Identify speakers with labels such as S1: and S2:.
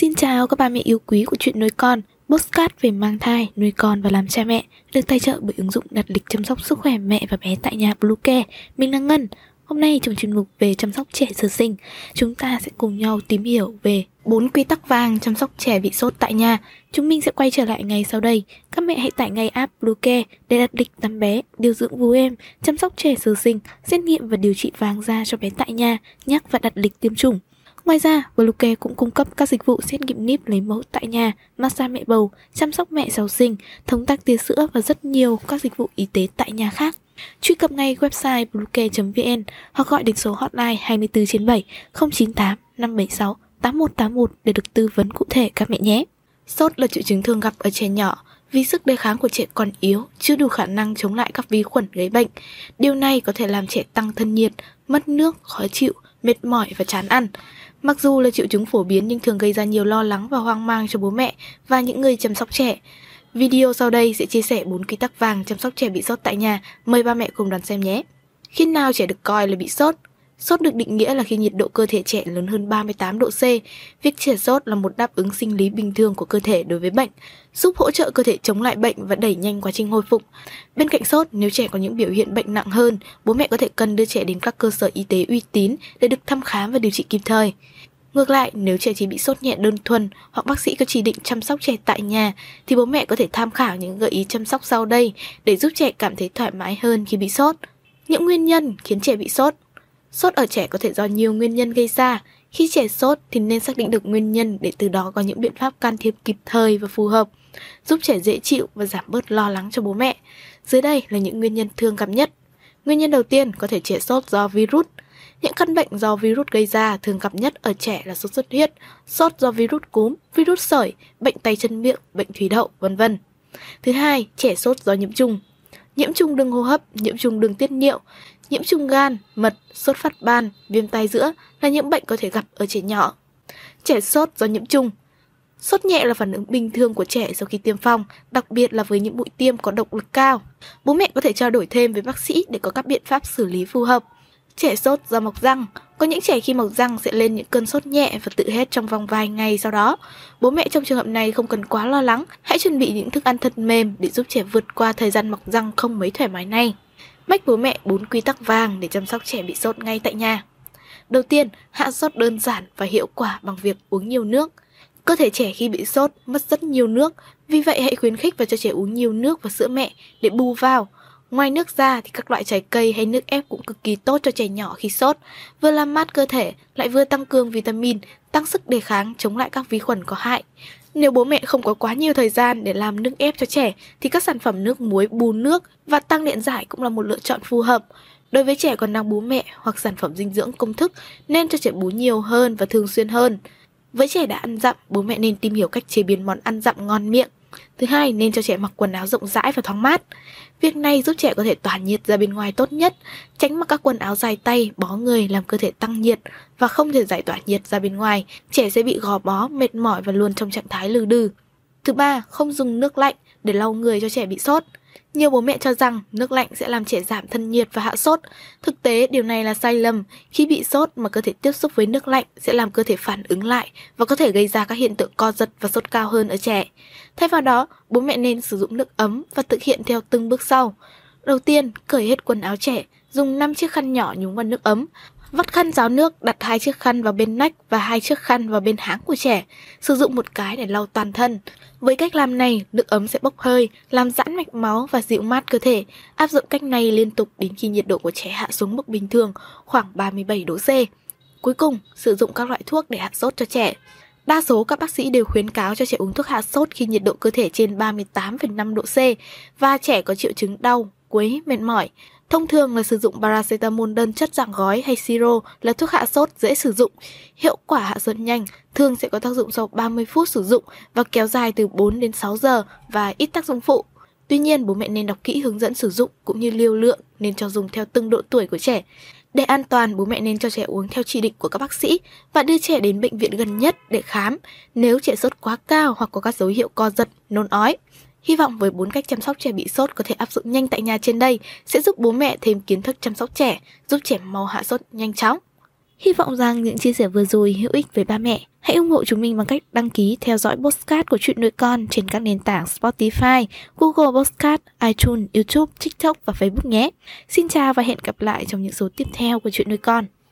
S1: Xin chào các bà mẹ yêu quý của chuyện nuôi con, postcard về mang thai, nuôi con và làm cha mẹ, được tài trợ bởi ứng dụng đặt lịch chăm sóc sức khỏe mẹ và bé tại nhà Bluecare. Mình là Ngân. Hôm nay trong chuyên mục về chăm sóc trẻ sơ sinh, chúng ta sẽ cùng nhau tìm hiểu về bốn quy tắc vàng chăm sóc trẻ bị sốt tại nhà. Chúng mình sẽ quay trở lại ngay sau đây. Các mẹ hãy tải ngay app Bluecare để đặt lịch tắm bé, điều dưỡng vú em, chăm sóc trẻ sơ sinh, xét nghiệm và điều trị vàng da cho bé tại nhà, nhắc và đặt lịch tiêm chủng. Ngoài ra, Bluecare cũng cung cấp các dịch vụ xét nghiệm níp lấy mẫu tại nhà, massage mẹ bầu, chăm sóc mẹ giàu sinh, thống tắc tia sữa và rất nhiều các dịch vụ y tế tại nhà khác. Truy cập ngay website bluecare.vn hoặc gọi đến số hotline 24 trên 7 098 576 8181 để được tư vấn cụ thể các mẹ nhé. Sốt là triệu chứng thường gặp ở trẻ nhỏ vì sức đề kháng của trẻ còn yếu, chưa đủ khả năng chống lại các vi khuẩn gây bệnh. Điều này có thể làm trẻ tăng thân nhiệt, mất nước, khó chịu, mệt mỏi và chán ăn. Mặc dù là triệu chứng phổ biến nhưng thường gây ra nhiều lo lắng và hoang mang cho bố mẹ và những người chăm sóc trẻ. Video sau đây sẽ chia sẻ 4 quy tắc vàng chăm sóc trẻ bị sốt tại nhà. Mời ba mẹ cùng đón xem nhé. Khi nào trẻ được coi là bị sốt? Sốt được định nghĩa là khi nhiệt độ cơ thể trẻ lớn hơn 38 độ C. Việc trẻ sốt là một đáp ứng sinh lý bình thường của cơ thể đối với bệnh, giúp hỗ trợ cơ thể chống lại bệnh và đẩy nhanh quá trình hồi phục. Bên cạnh sốt, nếu trẻ có những biểu hiện bệnh nặng hơn, bố mẹ có thể cần đưa trẻ đến các cơ sở y tế uy tín để được thăm khám và điều trị kịp thời. Ngược lại, nếu trẻ chỉ bị sốt nhẹ đơn thuần hoặc bác sĩ có chỉ định chăm sóc trẻ tại nhà thì bố mẹ có thể tham khảo những gợi ý chăm sóc sau đây để giúp trẻ cảm thấy thoải mái hơn khi bị sốt. Những nguyên nhân khiến trẻ bị sốt Sốt ở trẻ có thể do nhiều nguyên nhân gây ra. Khi trẻ sốt thì nên xác định được nguyên nhân để từ đó có những biện pháp can thiệp kịp thời và phù hợp, giúp trẻ dễ chịu và giảm bớt lo lắng cho bố mẹ. Dưới đây là những nguyên nhân thường gặp nhất. Nguyên nhân đầu tiên có thể trẻ sốt do virus. Những căn bệnh do virus gây ra thường gặp nhất ở trẻ là sốt xuất huyết, sốt do virus cúm, virus sởi, bệnh tay chân miệng, bệnh thủy đậu, vân vân. Thứ hai, trẻ sốt do nhiễm trùng. Nhiễm trùng đường hô hấp, nhiễm trùng đường tiết niệu, nhiễm trùng gan, mật, sốt phát ban, viêm tai giữa là những bệnh có thể gặp ở trẻ nhỏ. Trẻ sốt do nhiễm trùng Sốt nhẹ là phản ứng bình thường của trẻ sau khi tiêm phòng, đặc biệt là với những mũi tiêm có độc lực cao. Bố mẹ có thể trao đổi thêm với bác sĩ để có các biện pháp xử lý phù hợp. Trẻ sốt do mọc răng, có những trẻ khi mọc răng sẽ lên những cơn sốt nhẹ và tự hết trong vòng vài ngày sau đó. Bố mẹ trong trường hợp này không cần quá lo lắng, hãy chuẩn bị những thức ăn thật mềm để giúp trẻ vượt qua thời gian mọc răng không mấy thoải mái này. Mách bố mẹ 4 quy tắc vàng để chăm sóc trẻ bị sốt ngay tại nhà. Đầu tiên, hạ sốt đơn giản và hiệu quả bằng việc uống nhiều nước. Cơ thể trẻ khi bị sốt mất rất nhiều nước, vì vậy hãy khuyến khích và cho trẻ uống nhiều nước và sữa mẹ để bù vào. Ngoài nước ra thì các loại trái cây hay nước ép cũng cực kỳ tốt cho trẻ nhỏ khi sốt, vừa làm mát cơ thể, lại vừa tăng cường vitamin, tăng sức đề kháng chống lại các vi khuẩn có hại. Nếu bố mẹ không có quá nhiều thời gian để làm nước ép cho trẻ thì các sản phẩm nước muối bù nước và tăng điện giải cũng là một lựa chọn phù hợp. Đối với trẻ còn đang bú mẹ hoặc sản phẩm dinh dưỡng công thức nên cho trẻ bú nhiều hơn và thường xuyên hơn. Với trẻ đã ăn dặm, bố mẹ nên tìm hiểu cách chế biến món ăn dặm ngon miệng. Thứ hai, nên cho trẻ mặc quần áo rộng rãi và thoáng mát. Việc này giúp trẻ có thể tỏa nhiệt ra bên ngoài tốt nhất, tránh mặc các quần áo dài tay, bó người làm cơ thể tăng nhiệt và không thể giải tỏa nhiệt ra bên ngoài, trẻ sẽ bị gò bó, mệt mỏi và luôn trong trạng thái lừ đừ. Thứ ba, không dùng nước lạnh để lau người cho trẻ bị sốt. Nhiều bố mẹ cho rằng nước lạnh sẽ làm trẻ giảm thân nhiệt và hạ sốt. Thực tế, điều này là sai lầm. Khi bị sốt mà cơ thể tiếp xúc với nước lạnh sẽ làm cơ thể phản ứng lại và có thể gây ra các hiện tượng co giật và sốt cao hơn ở trẻ. Thay vào đó, bố mẹ nên sử dụng nước ấm và thực hiện theo từng bước sau. Đầu tiên, cởi hết quần áo trẻ, dùng 5 chiếc khăn nhỏ nhúng vào nước ấm. Vắt khăn ráo nước, đặt hai chiếc khăn vào bên nách và hai chiếc khăn vào bên háng của trẻ. Sử dụng một cái để lau toàn thân. Với cách làm này, nước ấm sẽ bốc hơi, làm giãn mạch máu và dịu mát cơ thể. Áp dụng cách này liên tục đến khi nhiệt độ của trẻ hạ xuống mức bình thường, khoảng 37 độ C. Cuối cùng, sử dụng các loại thuốc để hạ sốt cho trẻ. Đa số các bác sĩ đều khuyến cáo cho trẻ uống thuốc hạ sốt khi nhiệt độ cơ thể trên 38,5 độ C và trẻ có triệu chứng đau, quấy, mệt mỏi. Thông thường là sử dụng paracetamol đơn chất dạng gói hay siro là thuốc hạ sốt dễ sử dụng. Hiệu quả hạ sốt nhanh thường sẽ có tác dụng sau 30 phút sử dụng và kéo dài từ 4 đến 6 giờ và ít tác dụng phụ. Tuy nhiên, bố mẹ nên đọc kỹ hướng dẫn sử dụng cũng như liều lượng nên cho dùng theo từng độ tuổi của trẻ. Để an toàn, bố mẹ nên cho trẻ uống theo chỉ định của các bác sĩ và đưa trẻ đến bệnh viện gần nhất để khám nếu trẻ sốt quá cao hoặc có các dấu hiệu co giật, nôn ói. Hy vọng với bốn cách chăm sóc trẻ bị sốt có thể áp dụng nhanh tại nhà trên đây sẽ giúp bố mẹ thêm kiến thức chăm sóc trẻ, giúp trẻ mau hạ sốt nhanh chóng. Hy vọng rằng những chia sẻ vừa rồi hữu ích với ba mẹ. Hãy ủng hộ chúng mình bằng cách đăng ký theo dõi postcard của chuyện nuôi con trên các nền tảng Spotify, Google Postcard, iTunes, YouTube, TikTok và Facebook nhé. Xin chào và hẹn gặp lại trong những số tiếp theo của chuyện nuôi con.